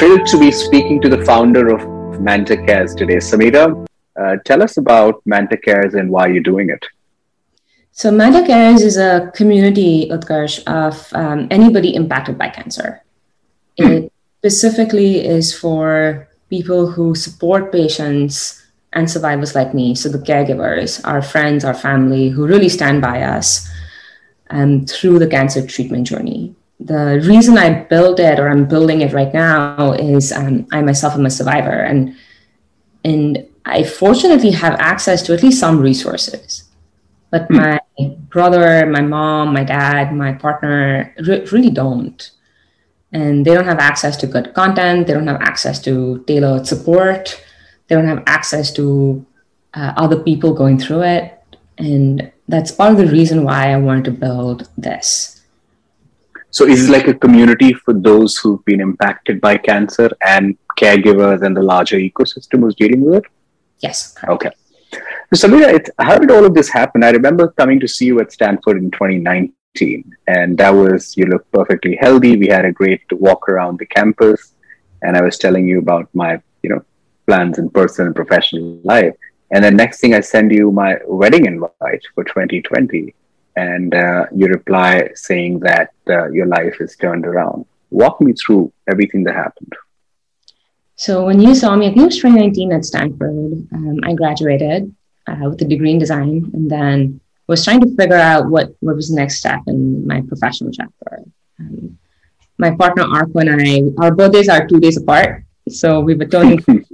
thrilled to be speaking to the founder of Manta Cares today. Samira, uh, tell us about Manta Cares and why you're doing it. So, Manta Cares is a community, Utkarsh, of um, anybody impacted by cancer. It specifically is for people who support patients and survivors like me. So, the caregivers, our friends, our family, who really stand by us um, through the cancer treatment journey the reason I built it or I'm building it right now is um, I myself am a survivor and and I fortunately have access to at least some resources. But hmm. my brother, my mom, my dad, my partner re- really don't. And they don't have access to good content. They don't have access to tailored support. They don't have access to uh, other people going through it. And that's part of the reason why I wanted to build this so is it like a community for those who've been impacted by cancer and caregivers and the larger ecosystem who's dealing with it? Yes. Correct. Okay. So Samira, how did all of this happen? I remember coming to see you at Stanford in 2019, and that was you looked perfectly healthy. We had a great walk around the campus, and I was telling you about my you know plans in personal and professional life. And then next thing, I send you my wedding invite for 2020 and uh, you reply saying that uh, your life is turned around. Walk me through everything that happened. So when you saw me, I think it was 2019 at Stanford. Um, I graduated uh, with a degree in design, and then was trying to figure out what what was the next step in my professional chapter. Um, my partner Arko and I, our birthdays are two days apart, so we were turning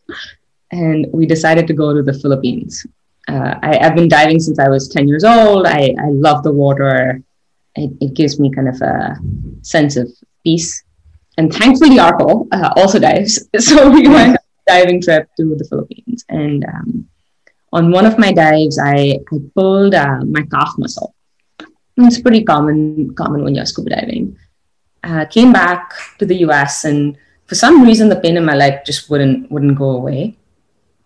and we decided to go to the Philippines uh, I, have been diving since I was 10 years old. I, I love the water. It, it, gives me kind of a sense of peace. And thankfully, Arko uh, also dives. So we went on a diving trip to the Philippines. And um, on one of my dives, I, I pulled uh, my calf muscle. It's pretty common, common when you're scuba diving. Uh, came back to the US, and for some reason, the pain in my leg just wouldn't wouldn't go away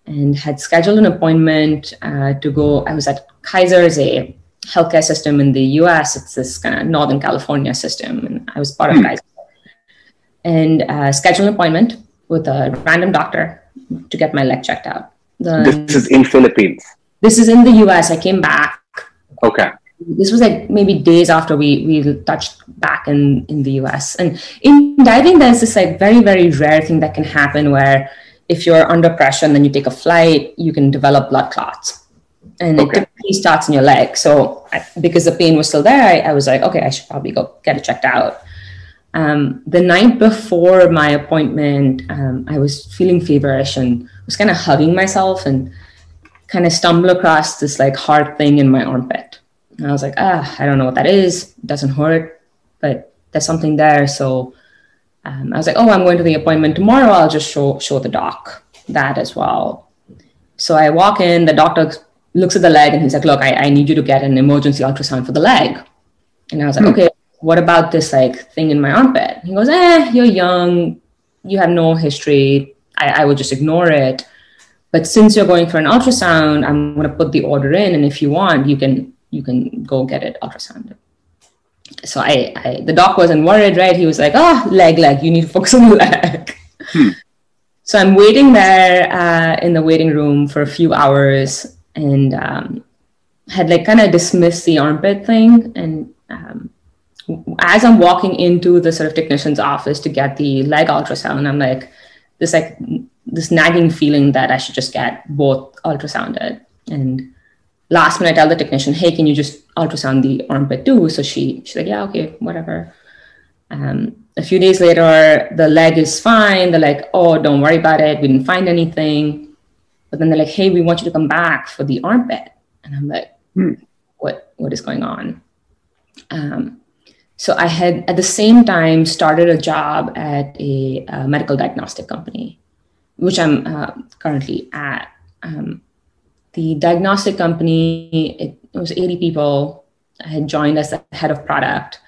and had scheduled an appointment uh, to go. I was at Kaiser's, a healthcare system in the US. It's this kind of Northern California system, and I was part of mm. Kaiser. And uh, scheduled an appointment with a random doctor to get my leg checked out. The, this is in Philippines. This is in the US. I came back. Okay. This was like maybe days after we we touched back in in the US. And in diving, there's this like very very rare thing that can happen where if you're under pressure and then you take a flight, you can develop blood clots. And okay. it typically starts in your leg. So I, because the pain was still there, I, I, was like, okay, I should probably go get it checked out. Um, the night before my appointment, um, I was feeling feverish and was kind of hugging myself and kind of stumbled across this like hard thing in my armpit. And I was like, ah, I don't know what that is. It doesn't hurt, but there's something there. So um, I was like, oh, I'm going to the appointment tomorrow. I'll just show show the doc that as well. So I walk in, the doctor looks at the leg and he's like, look, I, I need you to get an emergency ultrasound for the leg. And I was like, hmm. okay, what about this like thing in my armpit? He goes, eh, you're young, you have no history. I, I would just ignore it. But since you're going for an ultrasound, I'm going to put the order in, and if you want, you can you can go get it ultrasounded so I, I, the doc wasn't worried, right? He was like, oh, leg, leg, you need to focus on the leg. Hmm. So I'm waiting there uh, in the waiting room for a few hours and um, had like kind of dismissed the armpit thing. And um, as I'm walking into the sort of technician's office to get the leg ultrasound, I'm like, this like this nagging feeling that I should just get both ultrasounded. And last minute I tell the technician, hey, can you just ultrasound the armpit too? So she she's like, yeah, okay, whatever. Um, a few days later, the leg is fine. They're like, oh, don't worry about it. We didn't find anything. But then they're like, hey, we want you to come back for the armpit. And I'm like, hmm, what what is going on? Um, so I had at the same time started a job at a, a medical diagnostic company, which I'm uh, currently at. Um, the diagnostic company, it, it was 80 people. Had joined as head of product,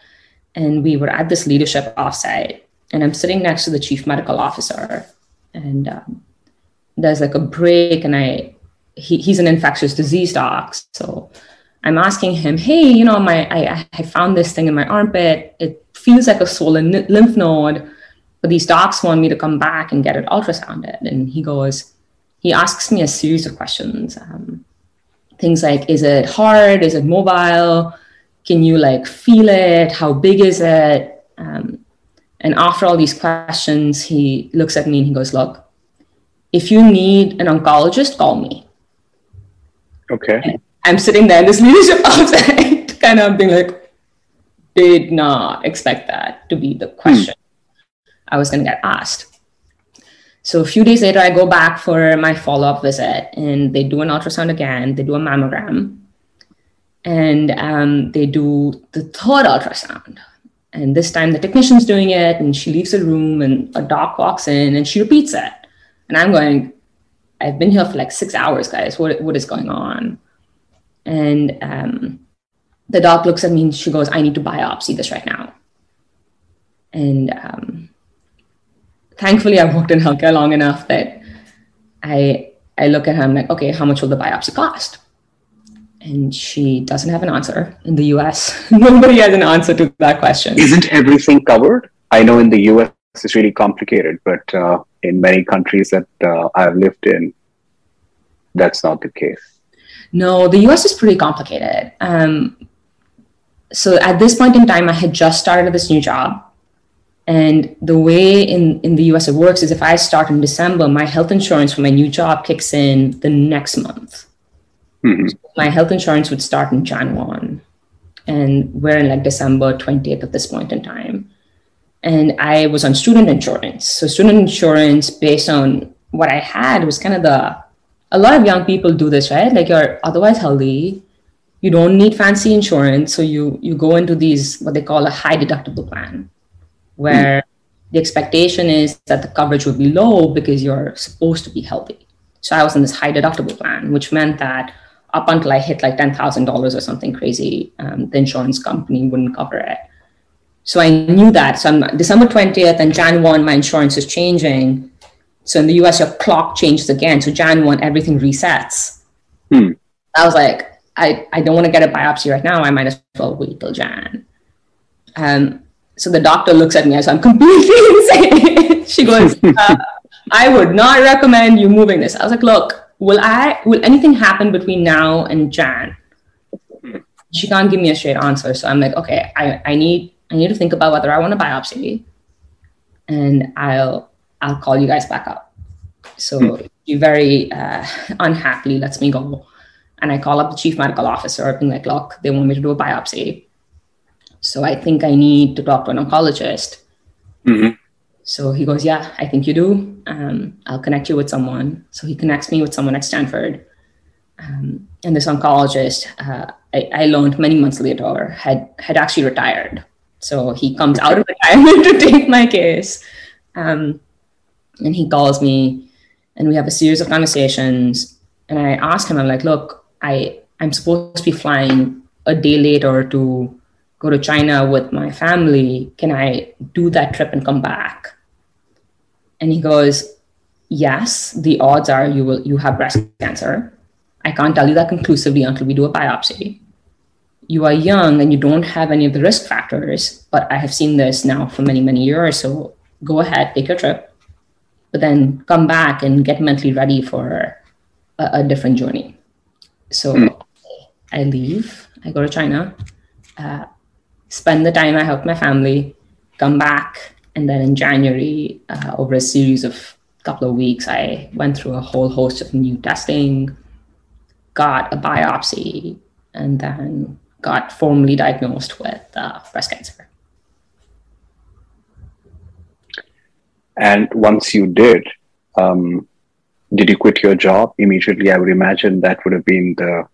and we were at this leadership offsite. And I'm sitting next to the chief medical officer, and um, there's like a break, and I he, he's an infectious disease doc, so I'm asking him, hey, you know, my I, I found this thing in my armpit. It feels like a swollen lymph node. but these docs want me to come back and get it ultrasounded. And he goes, he asks me a series of questions. Um, things like, is it hard? Is it mobile? Can you like feel it? How big is it? Um, and after all these questions, he looks at me and he goes, look, if you need an oncologist, call me. Okay. And I'm sitting there in this leadership outside, kind of being like, did not expect that to be the question hmm. I was going to get asked. So a few days later, I go back for my follow up visit and they do an ultrasound again, they do a mammogram, and um, they do the third ultrasound. And this time the technician's doing it and she leaves the room and a doc walks in and she repeats it. And I'm going, I've been here for like six hours, guys. What, what is going on? And um, the doc looks at me and she goes, I need to biopsy this right now. And um, thankfully, I've worked in healthcare long enough that I, I look at her, I'm like, okay, how much will the biopsy cost? And she doesn't have an answer. In the US, nobody has an answer to that question. Isn't everything covered? I know in the US it's really complicated, but uh, in many countries that uh, I've lived in, that's not the case. No, the US is pretty complicated. Um, so at this point in time, I had just started this new job. And the way in, in the US it works is if I start in December, my health insurance for my new job kicks in the next month. Mm-hmm. So my health insurance would start in Jan 1. And we're in like December 20th at this point in time and I was on student insurance. So student insurance, based on what I had, was kind of the a lot of young people do this, right? Like you're otherwise healthy, you don't need fancy insurance, so you you go into these what they call a high deductible plan, where the expectation is that the coverage would be low because you're supposed to be healthy. So I was in this high deductible plan, which meant that up until I hit like ten thousand dollars or something crazy, um, the insurance company wouldn't cover it. So I knew that. So I'm December 20th and Jan 1, my insurance is changing. So in the US, your clock changes again. So Jan 1, everything resets. Hmm. I was like, I, I don't want to get a biopsy right now. I might as well wait till Jan. Um, so the doctor looks at me as I'm completely insane. she goes, uh, I would not recommend you moving this. I was like, look, will I will anything happen between now and Jan? She can't give me a straight answer. So I'm like, okay, I, I need I need to think about whether I want a biopsy, and I'll I'll call you guys back up. So she very uh, unhappily lets me go, and I call up the chief medical officer, being like, "Look, they want me to do a biopsy, so I think I need to talk to an oncologist." Mm-hmm. So he goes, "Yeah, I think you do. Um, I'll connect you with someone." So he connects me with someone at Stanford, um, and this oncologist, uh, I, I learned many months later, had had actually retired so he comes out of retirement to take my case. Um, and he calls me and we have a series of conversations. And I ask him, I'm like, look, I, I'm supposed to be flying a day later to go to China with my family. Can I do that trip and come back? And he goes, Yes, the odds are you will you have breast cancer. I can't tell you that conclusively until we do a biopsy you are young and you don't have any of the risk factors, but I have seen this now for many, many years. So go ahead, take your trip, but then come back and get mentally ready for a, a different journey. So mm. I leave, I go to China, uh, spend the time I help my family, come back. And then in January, uh, over a series of couple of weeks, I went through a whole host of new testing, got a biopsy, and then got formally diagnosed with uh, breast cancer. And once you did, um, did you quit your job immediately? I would imagine that would have been the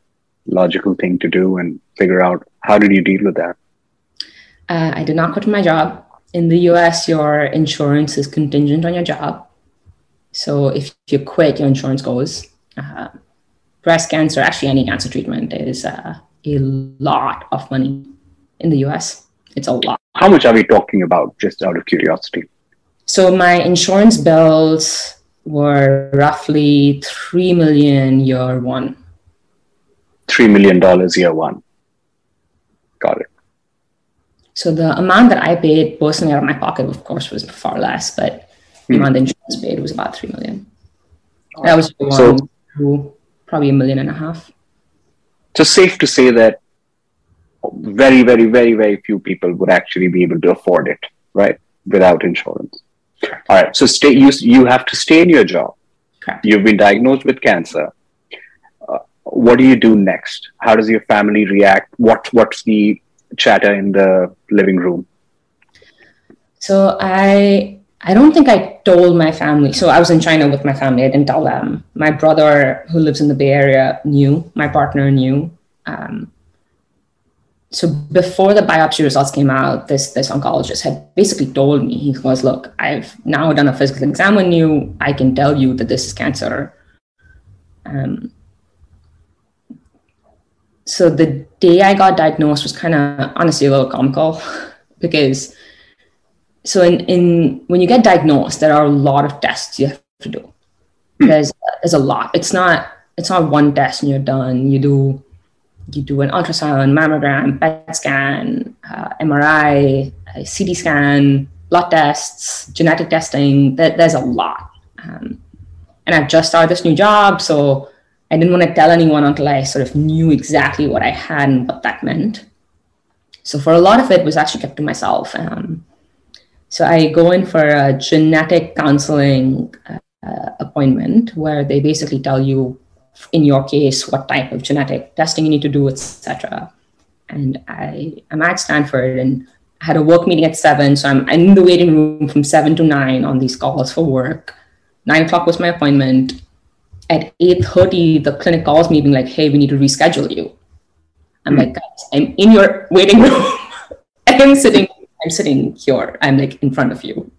logical thing to do and figure out how did you deal with that? Uh, I did not quit my job. In the US, your insurance is contingent on your job. So if you quit, your insurance goes. Uh, breast cancer, actually, any cancer treatment is uh, a lot of money in the US. It's a lot. How much are we talking about, just out of curiosity? So my insurance bills were roughly three million year one. Three million dollars year one. Got it. So the amount that I paid personally out of my pocket, of course, was far less, but the amount the insurance paid was about three million. That was one So- to probably a million and a half. So safe to say that very, very, very, very few people would actually be able to afford it, right? Without insurance. All right. So stay. You you have to stay in your job. Correct. You've been diagnosed with cancer. Uh, what do you do next? How does your family react? What what's the chatter in the living room? So I I don't think I told my family. So I was in China with my family. I didn't tell them. My brother, who lives in the Bay Area, knew. My partner knew. Um, so before the biopsy results came out, this this oncologist had basically told me he was, "Look, I've now done a physical exam on you. I can tell you that this is cancer." Um, so the day I got diagnosed was kind of honestly a little comical because so in, in when you get diagnosed there are a lot of tests you have to do. There's there's a lot. It's not it's not one test and you're done. You do you do an ultrasound mammogram pet scan uh, mri ct scan blood tests genetic testing. There, there's a lot. Um, and i've just started this new job so i didn't want to tell anyone until i sort of knew exactly what i had and what that meant so for a lot of it was actually kept to myself um, so I go in for a genetic counseling uh, appointment where they basically tell you, in your case, what type of genetic testing you need to do, etc. And I am at Stanford and I had a work meeting at seven, so I'm in the waiting room from seven to nine on these calls for work. Nine o'clock was my appointment. At eight thirty, the clinic calls me, being like, "Hey, we need to reschedule you." I'm hmm. like, "Guys, I'm in your waiting room. I'm sitting I'm sitting here. I'm like in front of you.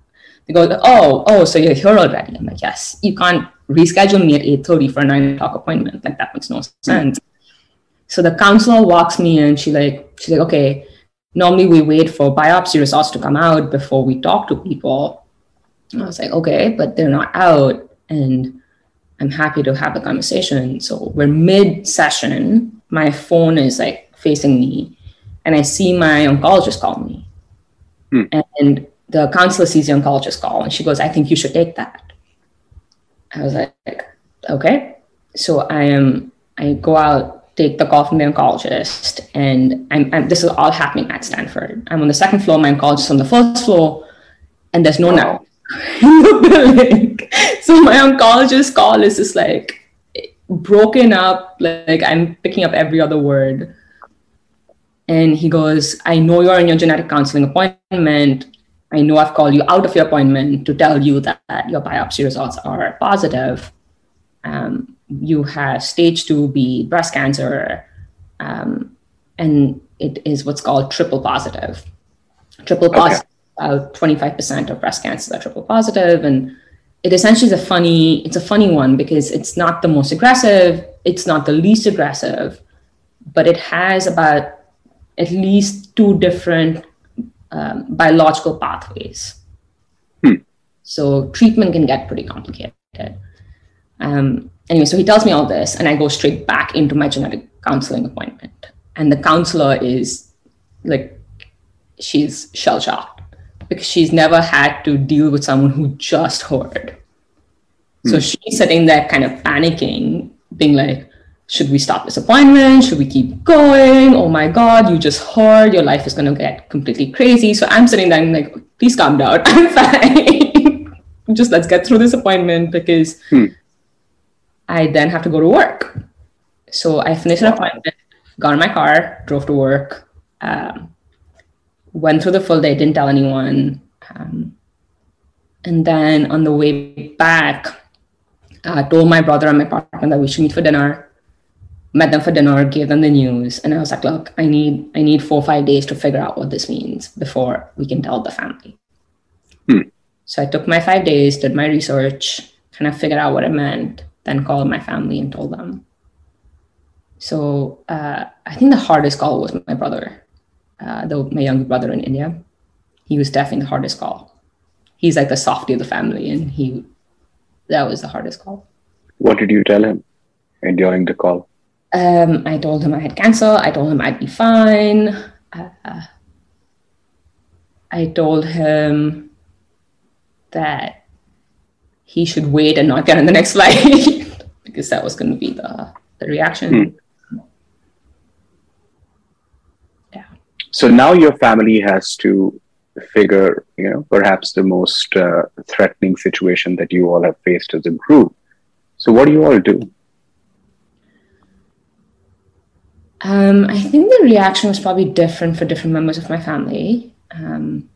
They go, oh, oh, so you're here already. I'm like, yes. You can't reschedule me at 8.30 for a 9 o'clock appointment. Like that makes no sense. So the counselor walks me in. She like, she's like, okay, normally we wait for biopsy results to come out before we talk to people. And I was like, okay, but they're not out. And I'm happy to have a conversation. So we're mid session. My phone is like facing me. And I see my oncologist call me. Hmm. And the counselor sees the oncologist call and she goes, I think you should take that. I was like, okay. So I am, I go out, take the call from the oncologist, and I'm, I'm, this is all happening at Stanford. I'm on the second floor, my oncologist on the first floor, and there's no network the building. So my oncologist call is just like broken up, like I'm picking up every other word. And he goes, I know you're in your genetic counseling appointment. I know I've called you out of your appointment to tell you that, your biopsy results are positive. Um, you have stage 2B breast cancer, um, and it is what's called triple positive. Triple positive, about 25% of breast cancers are triple positive, and it essentially is a funny, it's a funny one because it's not the most aggressive, it's not the least aggressive, but it has about at least two different um, biological pathways. Hmm. So treatment can get pretty complicated. Um, anyway, so he tells me all this, and I go straight back into my genetic counseling appointment. And the counselor is like, she's shell shocked because she's never had to deal with someone who just heard. So she's sitting there kind of panicking, being like, should we stop this appointment? Should we keep going? Oh my God, you just heard your life is going to get completely crazy. So I'm sitting there and like, please calm down. I'm fine. just let's get through this appointment because Hmm. I then have to go to work. So I finished an appointment, got in my car, drove to work, um, went through the full day, didn't tell anyone. Um, and then on the way back, uh, told my brother and my partner that we should meet for dinner. Met them for dinner, gave them the news, and I was like, "Look, I need I need four or five days to figure out what this means before we can tell the family." Hmm. So I took my five days, did my research, kind of figured out what it meant, then called my family and told them. So uh, I think the hardest call was my brother, uh, the, my younger brother in India. He was definitely the hardest call. He's like the softie of the family, and he that was the hardest call. What did you tell him during the call? Um, I told him I had cancer. I told him I'd be fine. Uh, I told him that he should wait and not get on the next flight because that was going to be the, the reaction. Hmm. Yeah. So now your family has to figure, you know, perhaps the most uh, threatening situation that you all have faced as a group. So what do you all do? Um, I think the reaction was probably different for different members of my family. Um,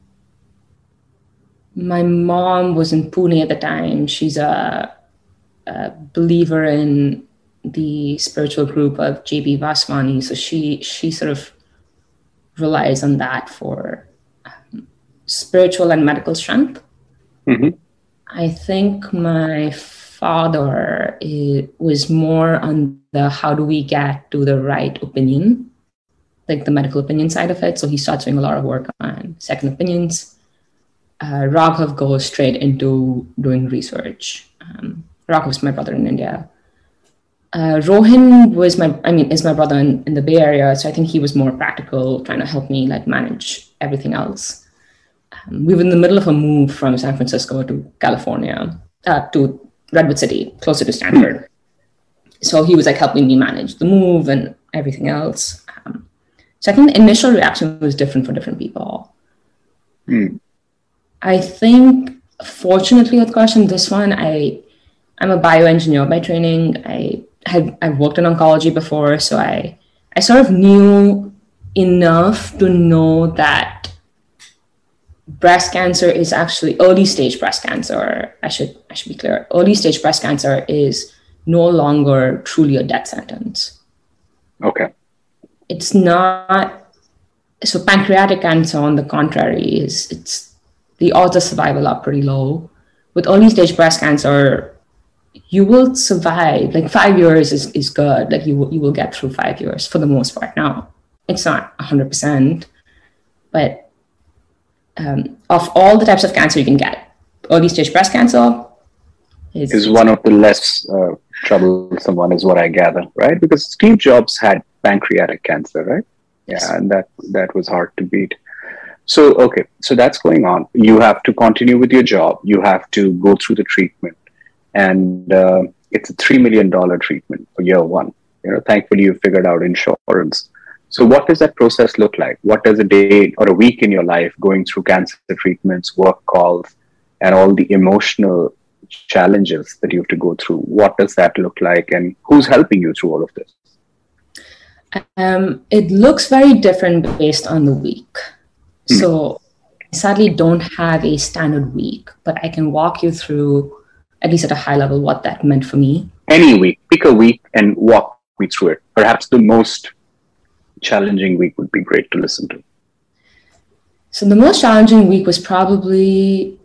my mom was in Pune at the time. She's a, a believer in the spiritual group of JP Vaswani, so she she sort of relies on that for um, spiritual and medical strength. Mm-hmm. I think my father was more on the how do we get to the right opinion, like the medical opinion side of it. So he starts doing a lot of work on second opinions. Uh, Raghav goes straight into doing research. Um, Raghav's my brother in India. Uh, Rohin was my, I mean, is my brother in, in the Bay Area. So I think he was more practical, trying to help me like manage everything else. Um, we were in the middle of a move from San Francisco to California, uh, to Redwood City, closer to Stanford. So he was like helping me manage the move and everything else. Um, so I think the initial reaction was different for different people. Mm. I think, fortunately, with question this one, I I'm a bioengineer by training. I had I've worked in oncology before, so I I sort of knew enough to know that breast cancer is actually early stage breast cancer. I should I should be clear. Early stage breast cancer is no longer truly a death sentence. Okay. It's not so pancreatic cancer on the contrary is it's the odds of survival are pretty low. With early stage breast cancer, you will survive. Like five years is, is good. Like you will, you will get through five years for the most part. Now, it's not 100%, but um, of all the types of cancer you can get, early stage breast cancer is, is one of the less uh, troublesome one, is what I gather, right? Because Steve Jobs had pancreatic cancer, right? Yeah, yes. and that that was hard to beat. So okay, so that's going on. You have to continue with your job. You have to go through the treatment, and uh, it's a three million dollar treatment for year one. You know, thankfully you figured out insurance. So, what does that process look like? What does a day or a week in your life going through cancer treatments, work calls, and all the emotional challenges that you have to go through? What does that look like, and who's helping you through all of this? Um, it looks very different based on the week. Hmm. So, I sadly don't have a standard week, but I can walk you through, at least at a high level, what that meant for me. Any week, pick a week and walk me through it. Perhaps the most challenging week would be great to listen to? So the most challenging week was probably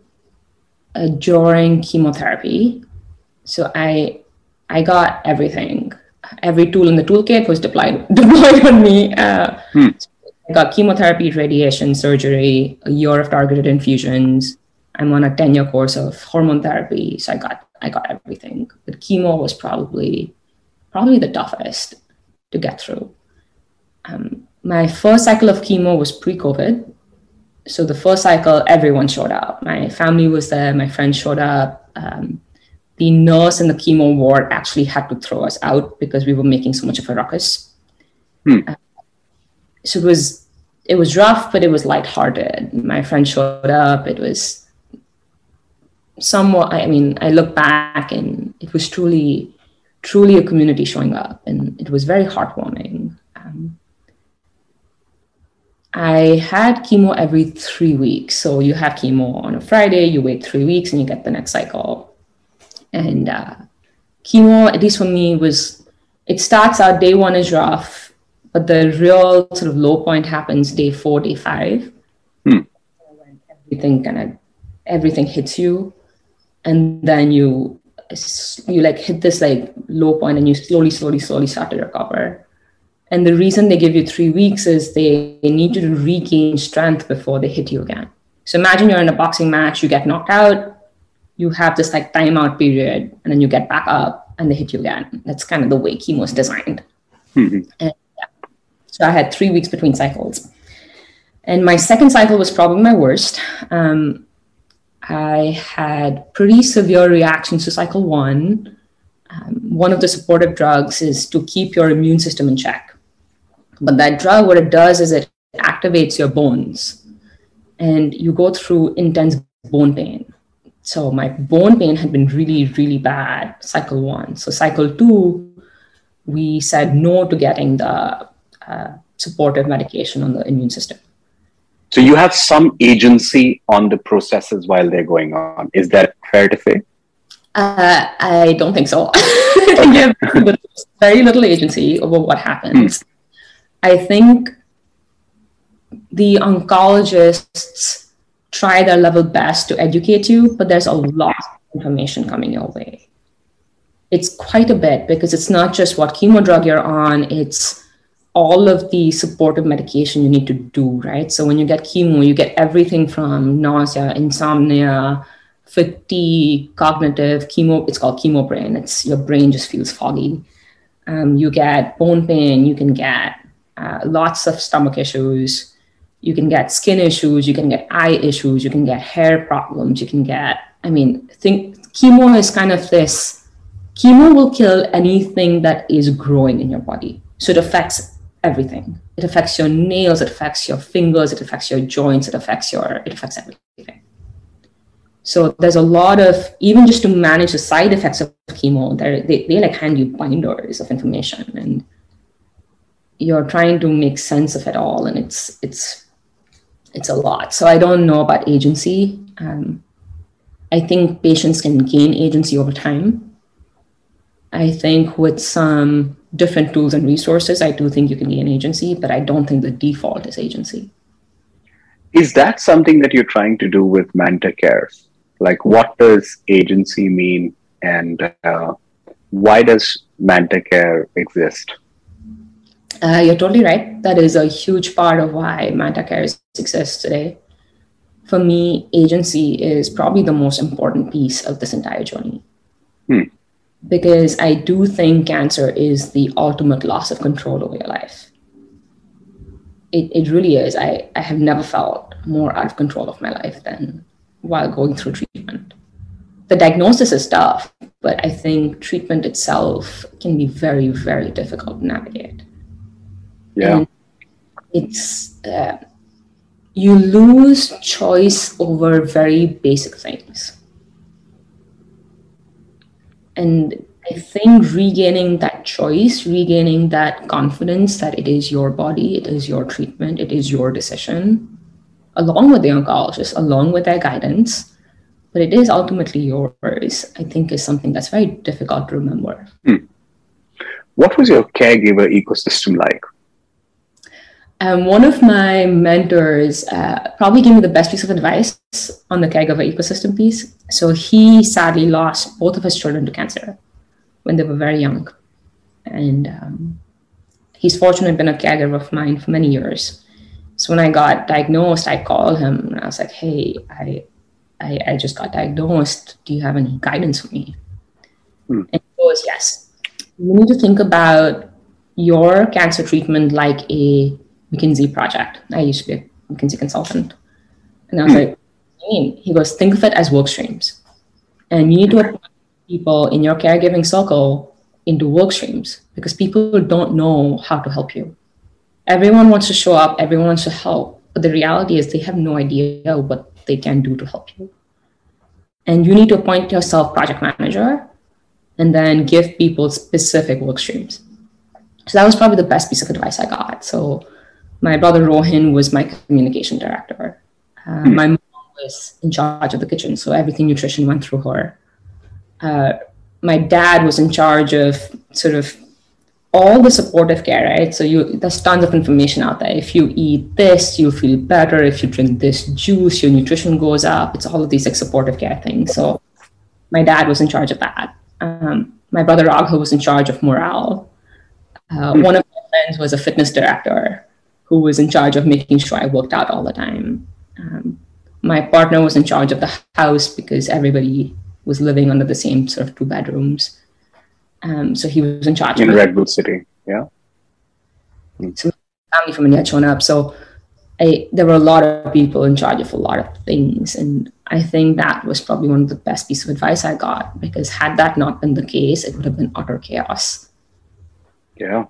uh, during chemotherapy. So I I got everything. Every tool in the toolkit was deployed deployed on me. Uh, hmm. so I got chemotherapy, radiation, surgery, a year of targeted infusions. I'm on a 10 year course of hormone therapy. So I got I got everything. But chemo was probably probably the toughest to get through. Um, my first cycle of chemo was pre-COVID. So the first cycle, everyone showed up. My family was there. My friends showed up. Um, the nurse in the chemo ward actually had to throw us out because we were making so much of a ruckus. Hmm. Uh, so it was it was rough, but it was lighthearted. My friends showed up. It was somewhat. I mean, I look back and it was truly, truly a community showing up, and it was very heartwarming. Um, I had chemo every three weeks. So you have chemo on a Friday, you wait three weeks, and you get the next cycle. And uh, chemo, at least for me, was it starts out day one is rough, but the real sort of low point happens day four, day five. Hmm. When everything kind of everything hits you, and then you you like hit this like low point, and you slowly, slowly, slowly start to recover and the reason they give you three weeks is they, they need to regain strength before they hit you again. So imagine you're in a boxing match, you get knocked out, you have this like timeout period, and then you get back up and they hit you again. That's kind of the way chemo is designed. Mm-hmm. And, yeah. So I had three weeks between cycles. And my second cycle was probably my worst. Um, I had pretty severe reactions to cycle one. Um, one of the supportive drugs is to keep your immune system in check. But that drug, what it does is it activates your bones and you go through intense bone pain. So my bone pain had been really, really bad cycle one. So cycle two, we said no to getting the uh, supportive medication on the immune system. So you have some agency on the processes while they're going on. Is that fair to say? Uh, I don't think so. you have very little agency over what happens. Hmm. I think the oncologists try their level best to educate you, but there's a lot of information coming your way. It's quite a bit because it's not just what chemo drug you're on, it's all of the supportive medication you need to do, right? So when you get chemo, you get everything from nausea, insomnia, fatigue, cognitive chemo. It's called chemo brain. It's your brain just feels foggy. Um, you get bone pain. You can get uh, lots of stomach issues. You can get skin issues. You can get eye issues. You can get hair problems. You can get. I mean, think chemo is kind of this. Chemo will kill anything that is growing in your body. So it affects everything. It affects your nails, it affects your fingers, it affects your joints, it affects your, it affects everything. So there's a lot of, even just to manage the side effects of chemo, they they like hand you binders of information and you're trying to make sense of it all. And it's, it's, it's a lot. So I don't know about agency. Um, I think patients can gain agency over time. I think with some different tools and resources, I do think you can be an agency, but I don't think the default is agency. Is that something that you're trying to do with Manta Cares? Like, what does agency mean, and uh, why does Manta Care exist? Uh, you're totally right. That is a huge part of why Manta Cares exists today. For me, agency is probably the most important piece of this entire journey. Hmm because I do think cancer is the ultimate loss of control over your life. It, it really is. I, I have never felt more out of control of my life than while going through treatment. The diagnosis is tough, but I think treatment itself can be very, very difficult to navigate. Yeah. And it's, uh, you lose choice over very basic things and I think regaining that choice, regaining that confidence that it is your body, it is your treatment, it is your decision, along with the oncologist, along with their guidance, but it is ultimately yours, I think is something that's very difficult to remember. Hmm. What was your caregiver ecosystem like? Um, one of my mentors uh, probably gave me the best piece of advice on the caregiver ecosystem piece. So he sadly lost both of his children to cancer when they were very young. And um, he's fortunately been a caregiver of mine for many years. So when I got diagnosed, I called him and I was like, hey, I, I, I just got diagnosed. Do you have any guidance for me? Hmm. And he goes, yes. You need to think about your cancer treatment like a McKinsey project. I used to be a McKinsey consultant. And I was like, mean? He goes, think of it as work streams. And you need to put people in your caregiving circle into work streams because people don't know how to help you. Everyone wants to show up, everyone wants to help, but the reality is they have no idea what they can do to help you. And you need to appoint yourself project manager and then give people specific work streams. So that was probably the best piece of advice I got. So my brother Rohan was my communication director. Uh, mm. My mom was in charge of the kitchen, so everything nutrition went through her. Uh, my dad was in charge of sort of all the supportive care, right? So you there's tons of information out there. If you eat this, you'll feel better. If you drink this juice, your nutrition goes up. It's all of these like supportive care things. So my dad was in charge of that. Um, my brother Raghav was in charge of morale. Uh, mm. One of my friends was a fitness director who was in charge of making sure I worked out all the time. Um, my partner was in charge of the house because everybody was living under the same sort of two bedrooms. Um, so he was in charge in Redwood City. Yeah. So family from India had shown up. So I, there were a lot of people in charge of a lot of things. And I think that was probably one of the best pieces of advice I got because had that not been the case, it would have been utter chaos. Yeah.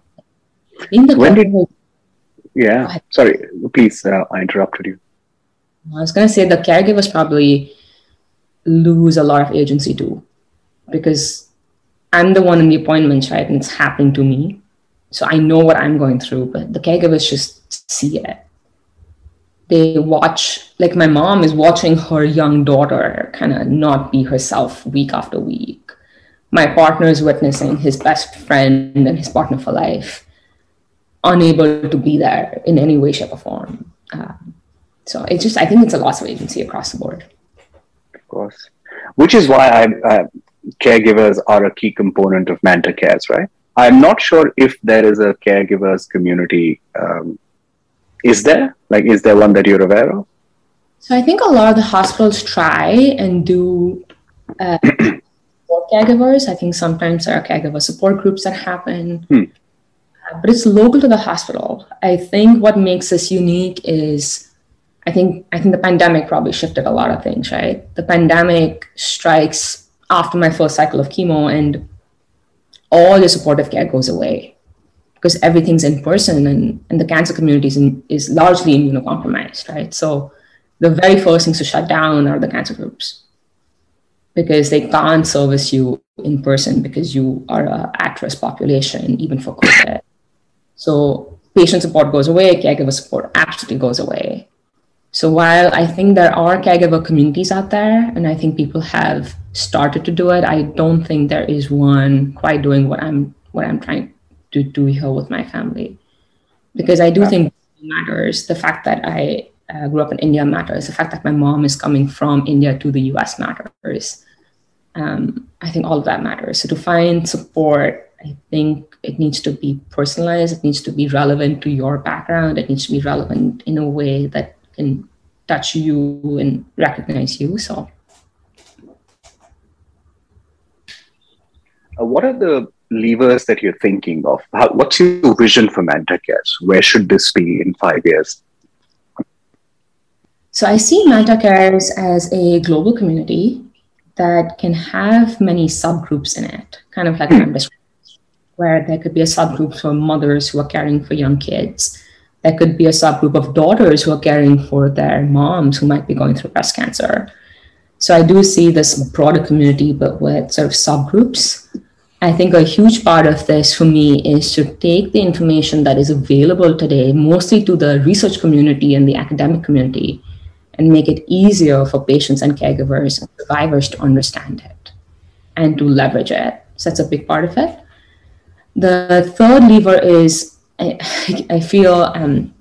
when did, yeah, sorry, please, uh, I interrupted you. I was going to say the caregivers probably lose a lot of agency too because I'm the one in the appointments, right? And it's happening to me. So I know what I'm going through, but the caregivers just see it they watch like my mom is watching her young daughter kind of not be herself week after week my partner is witnessing his best friend and his partner for life unable to be there in any way shape or form um, so it's just i think it's a loss of agency across the board of course which is why I, uh, caregivers are a key component of Manta Cares, right? I'm not sure if there is a caregivers community um, is there? Like, is there one that you're aware of? So I think a lot of the hospitals try and do uh, support caregivers. I think sometimes there are caregiver support groups that happen, hmm. But it's local to the hospital. I think what makes us unique is, I think I think the pandemic probably shifted a lot of things. Right, the pandemic strikes after my first cycle of chemo, and all the supportive care goes away because everything's in person and, and the cancer community is, in, is largely immunocompromised, right? So the very first things to shut down are the cancer groups because they can't service you in person because you are a at-risk population, even for COVID. So patient support goes away, caregiver support absolutely goes away. So while I think there are caregiver communities out there, and I think people have started to do it, I don't think there is one quite doing what I'm what I'm trying to do here with my family because I do yeah. think matters. The fact that I uh, grew up in India matters. The fact that my mom is coming from India to the US matters. Um, I think all of that matters. So to find support, I think it needs to be personalized. It needs to be relevant to your background. It needs to be relevant in a way that can touch you and recognize you. So, uh, what are the levers that you're thinking of? How, what's your vision for Manta Cares? Where should this be in five years? So I see Manta Cares as a global community that can have many subgroups in it, kind of like hmm. Where there could be a subgroup for mothers who are caring for young kids. There could be a subgroup of daughters who are caring for their moms who might be going through breast cancer. So I do see this broader community, but with sort of subgroups I think a huge part of this for me is to take the information that is available today, mostly to the research community and the academic community, and make it easier for patients and caregivers and survivors to understand it and to leverage it. So that's a big part of it. The third lever is I, I feel um,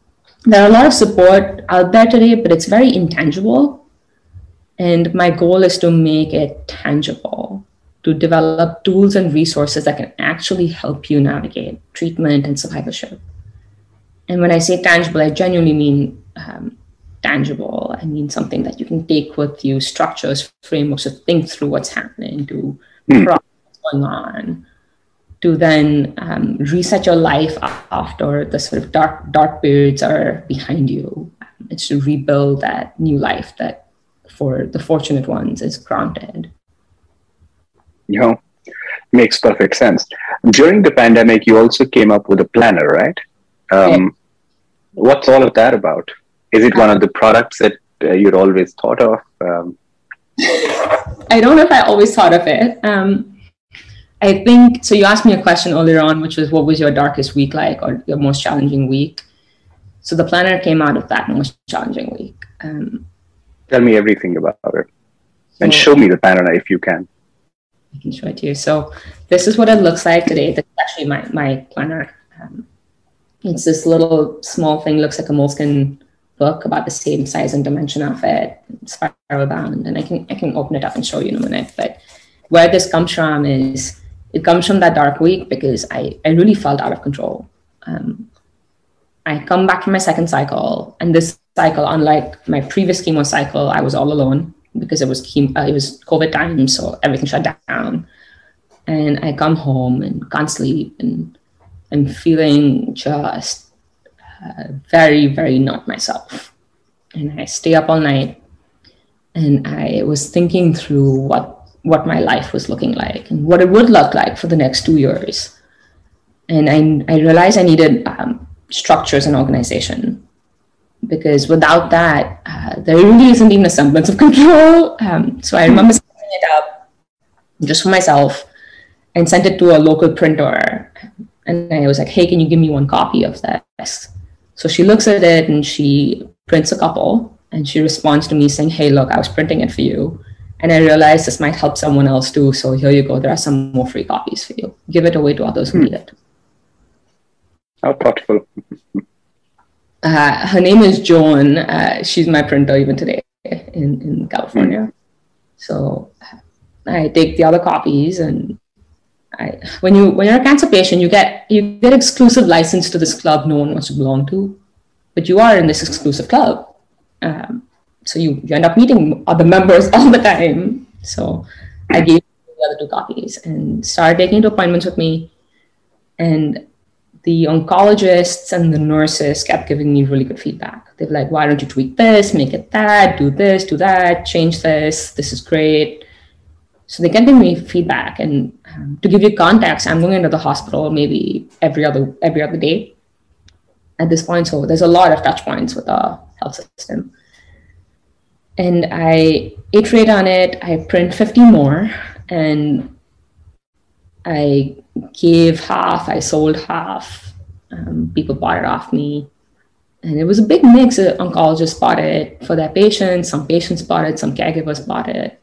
there are a lot of support out there today, but it's very intangible. And my goal is to make it tangible to develop tools and resources that can actually help you navigate treatment and survivorship. And when I say tangible, I genuinely mean um, tangible. I mean something that you can take with you, structures, frameworks to think through what's happening, to mm. what's going on, to then um, reset your life after the sort of dark dark periods are behind you. It's to rebuild that new life that, for the fortunate ones, is granted. You know makes perfect sense. During the pandemic you also came up with a planner right? Um, yeah. what's all of that about? Is it one of the products that uh, you'd always thought of? Um, i don't know if i always thought of it. Um, i think so you asked me a question earlier on which was what was your darkest week like or your most challenging week so the planner came out of that most challenging week um, tell me everything about it and so, show me the planner if you can I can show it to you. So this is what it looks like today. This is actually my, my planner. Um, it's this little small thing, looks like a Moleskine book about the same size and dimension of it, spiral bound. And I can I can open it up and show you in a minute. But where this comes from is it comes from that dark week because I, I really felt out of control. Um, I come back from my second cycle, and this cycle, unlike my previous chemo cycle, I was all alone because it was uh, it was COVID time, so everything shut down. And I come home and can't sleep, and I'm feeling just uh, very, very not myself. And I stay up all night and I was thinking through what what my life was looking like and what it would look like for the next two years. And I, I realized I needed um, structures and organization because without that, uh, there really isn't even a semblance of control. Um, so I remember setting it up just for myself and sent it to a local printer. And I was like, hey, can you give me one copy of this? So she looks at it and she prints a couple and she responds to me saying, hey, look, I was printing it for you. And I realized this might help someone else too. So here you go. There are some more free copies for you. Give it away to others who hmm. need it. How thoughtful. Uh, her name is Joan. Uh, she's my printer even today in, in California. Mm. So I take the other copies and I, when you when you're a cancer patient, you get you get exclusive license to this club no one wants to belong to, but you are in this exclusive club. Um, so you, you end up meeting other members all the time. So I gave the other two copies and started taking appointments with me. And the oncologists and the nurses kept giving me really good feedback. They were like, why don't you tweak this, make it that, do this, do that, change this, this is great. So they kept giving me feedback. And um, to give you context, I'm going into the hospital maybe every other every other day at this point. So there's a lot of touch points with the health system. And I iterate on it, I print 50 more, and I gave half, I sold half. Um, people bought it off me. And it was a big mix. Uh, oncologists bought it for their patients, some patients bought it, some caregivers bought it.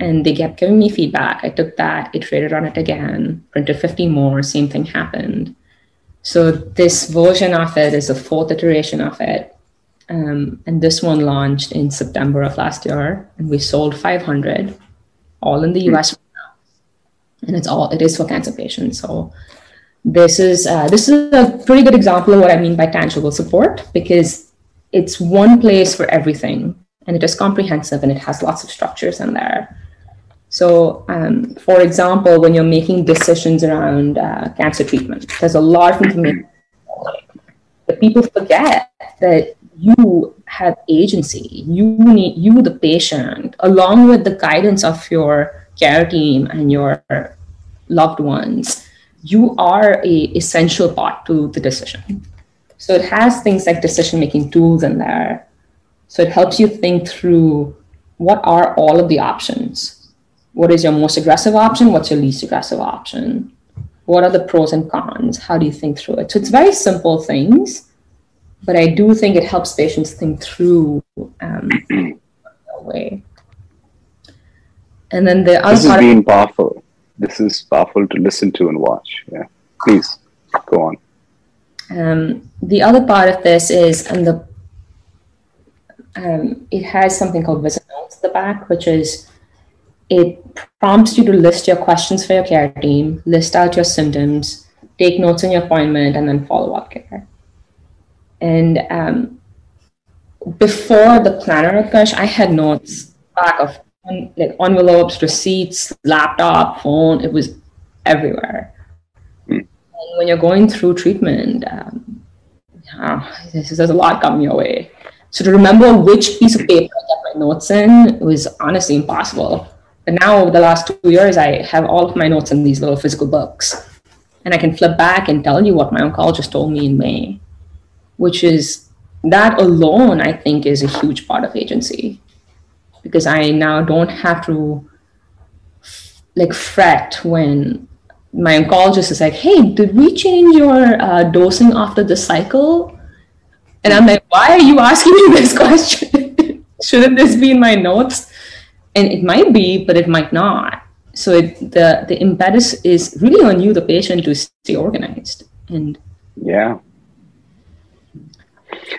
And they kept giving me feedback. I took that, iterated on it again, printed 50 more, same thing happened. So this version of it is the fourth iteration of it. Um, and this one launched in September of last year, and we sold 500, all in the US and it's all it is for cancer patients. So this is uh, this is a pretty good example of what I mean by tangible support because it's one place for everything, and it is comprehensive and it has lots of structures in there. So, um, for example, when you're making decisions around uh, cancer treatment, there's a lot of information. But people forget that you have agency. You need you, the patient, along with the guidance of your care team and your loved ones, you are a essential part to the decision. So it has things like decision making tools in there. So it helps you think through what are all of the options. What is your most aggressive option? What's your least aggressive option? What are the pros and cons? How do you think through it? So it's very simple things, but I do think it helps patients think through um, way. And then the other this has been powerful. This is powerful to listen to and watch. Yeah, please go on. Um, the other part of this is, and the um, it has something called visit notes at the back, which is it prompts you to list your questions for your care team, list out your symptoms, take notes on your appointment, and then follow up care. And um, before the planner, Utkarsh, I had notes back of like envelopes, receipts, laptop, phone. It was everywhere. Mm. And when you're going through treatment, um, yeah, there's a lot coming your way. So to remember which piece of paper I get my notes in was honestly impossible. But now, over the last two years, I have all of my notes in these little physical books. And I can flip back and tell you what my oncologist told me in May, which is that alone, I think, is a huge part of agency because I now don't have to like fret when my oncologist is like, "Hey, did we change your uh, dosing after the cycle?" And I'm like, "Why are you asking me this question? Shouldn't this be in my notes?" And it might be, but it might not. So it, the the impetus is really on you, the patient, to stay organized. And yeah.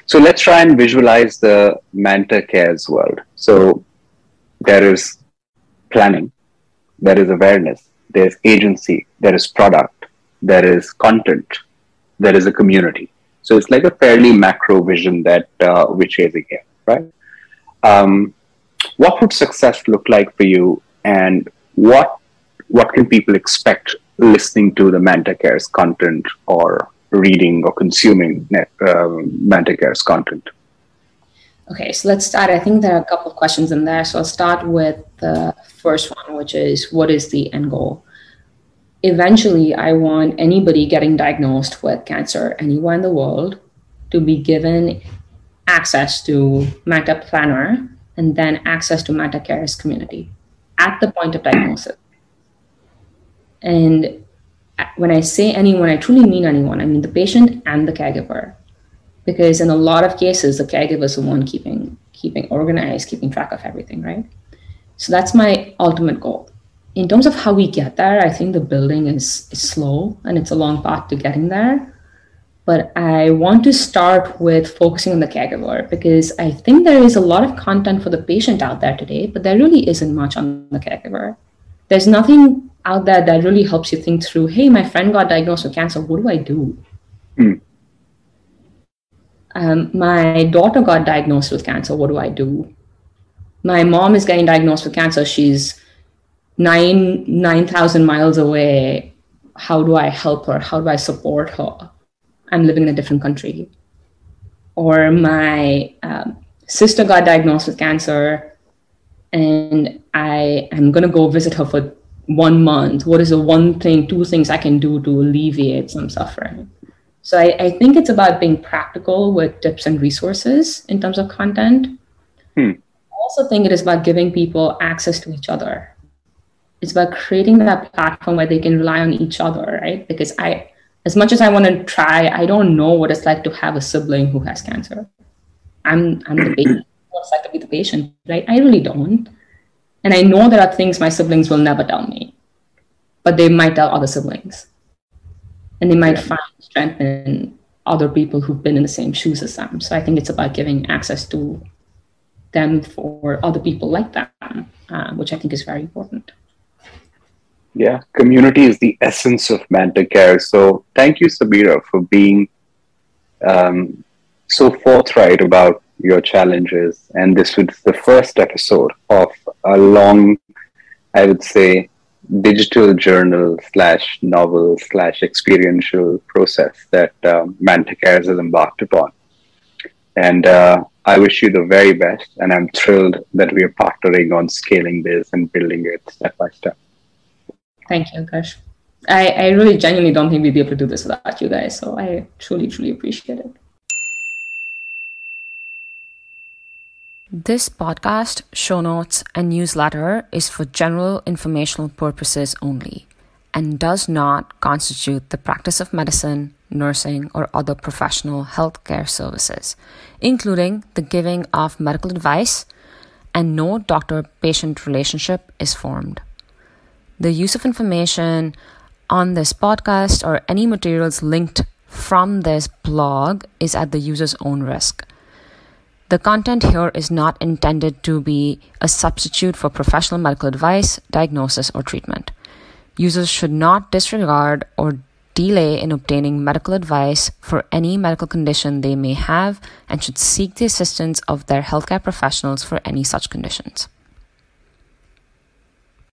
So let's try and visualize the Manta Cares world. So there is planning, there is awareness, there's agency, there is product, there is content, there is a community. So it's like a fairly macro vision that uh, we're chasing here, right? Um, what would success look like for you, and what what can people expect listening to the Manta Cares content or reading or consuming um, Manta Cares content? Okay, so let's start. I think there are a couple of questions in there. So I'll start with the first one, which is what is the end goal? Eventually, I want anybody getting diagnosed with cancer anywhere in the world to be given access to Manta Planner and then access to Manta Cares community at the point of diagnosis. And when I say anyone, I truly mean anyone. I mean the patient and the caregiver, because in a lot of cases, the caregiver is the one keeping keeping organized, keeping track of everything, right? So that's my ultimate goal. In terms of how we get there, I think the building is, is slow and it's a long path to getting there. But I want to start with focusing on the caregiver because I think there is a lot of content for the patient out there today, but there really isn't much on the caregiver. There's nothing out there that really helps you think through hey, my friend got diagnosed with cancer. What do I do? Mm. Um, my daughter got diagnosed with cancer. What do I do? My mom is getting diagnosed with cancer. She's nine nine thousand miles away. How do I help her? How do I support her? I'm living in a different country. Or my um, sister got diagnosed with cancer, and I am gonna go visit her for one month. What is the one thing, two things I can do to alleviate some suffering? So I, I think it's about being practical with tips and resources in terms of content. Hmm. I also think it is about giving people access to each other. It's about creating that platform where they can rely on each other, right? Because I, as much as I want to try, I don't know what it's like to have a sibling who has cancer. I'm, I'm the patient. What's like to be the patient, right? I really don't. And I know there are things my siblings will never tell me, but they might tell other siblings and they might yeah. find strength in other people who've been in the same shoes as them. So I think it's about giving access to them for other people like them, uh, which I think is very important. Yeah, community is the essence of mental care. So thank you, Samira, for being um, so forthright about your challenges. And this was the first episode of a long, I would say, digital journal slash novel slash experiential process that um, Manta Cares has embarked upon. And uh, I wish you the very best. And I'm thrilled that we are partnering on scaling this and building it step by step. Thank you, Akash. I, I really genuinely don't think we'd be able to do this without you guys. So I truly, truly appreciate it. This podcast, show notes, and newsletter is for general informational purposes only and does not constitute the practice of medicine, nursing, or other professional healthcare services, including the giving of medical advice, and no doctor patient relationship is formed. The use of information on this podcast or any materials linked from this blog is at the user's own risk. The content here is not intended to be a substitute for professional medical advice, diagnosis, or treatment. Users should not disregard or delay in obtaining medical advice for any medical condition they may have and should seek the assistance of their healthcare professionals for any such conditions.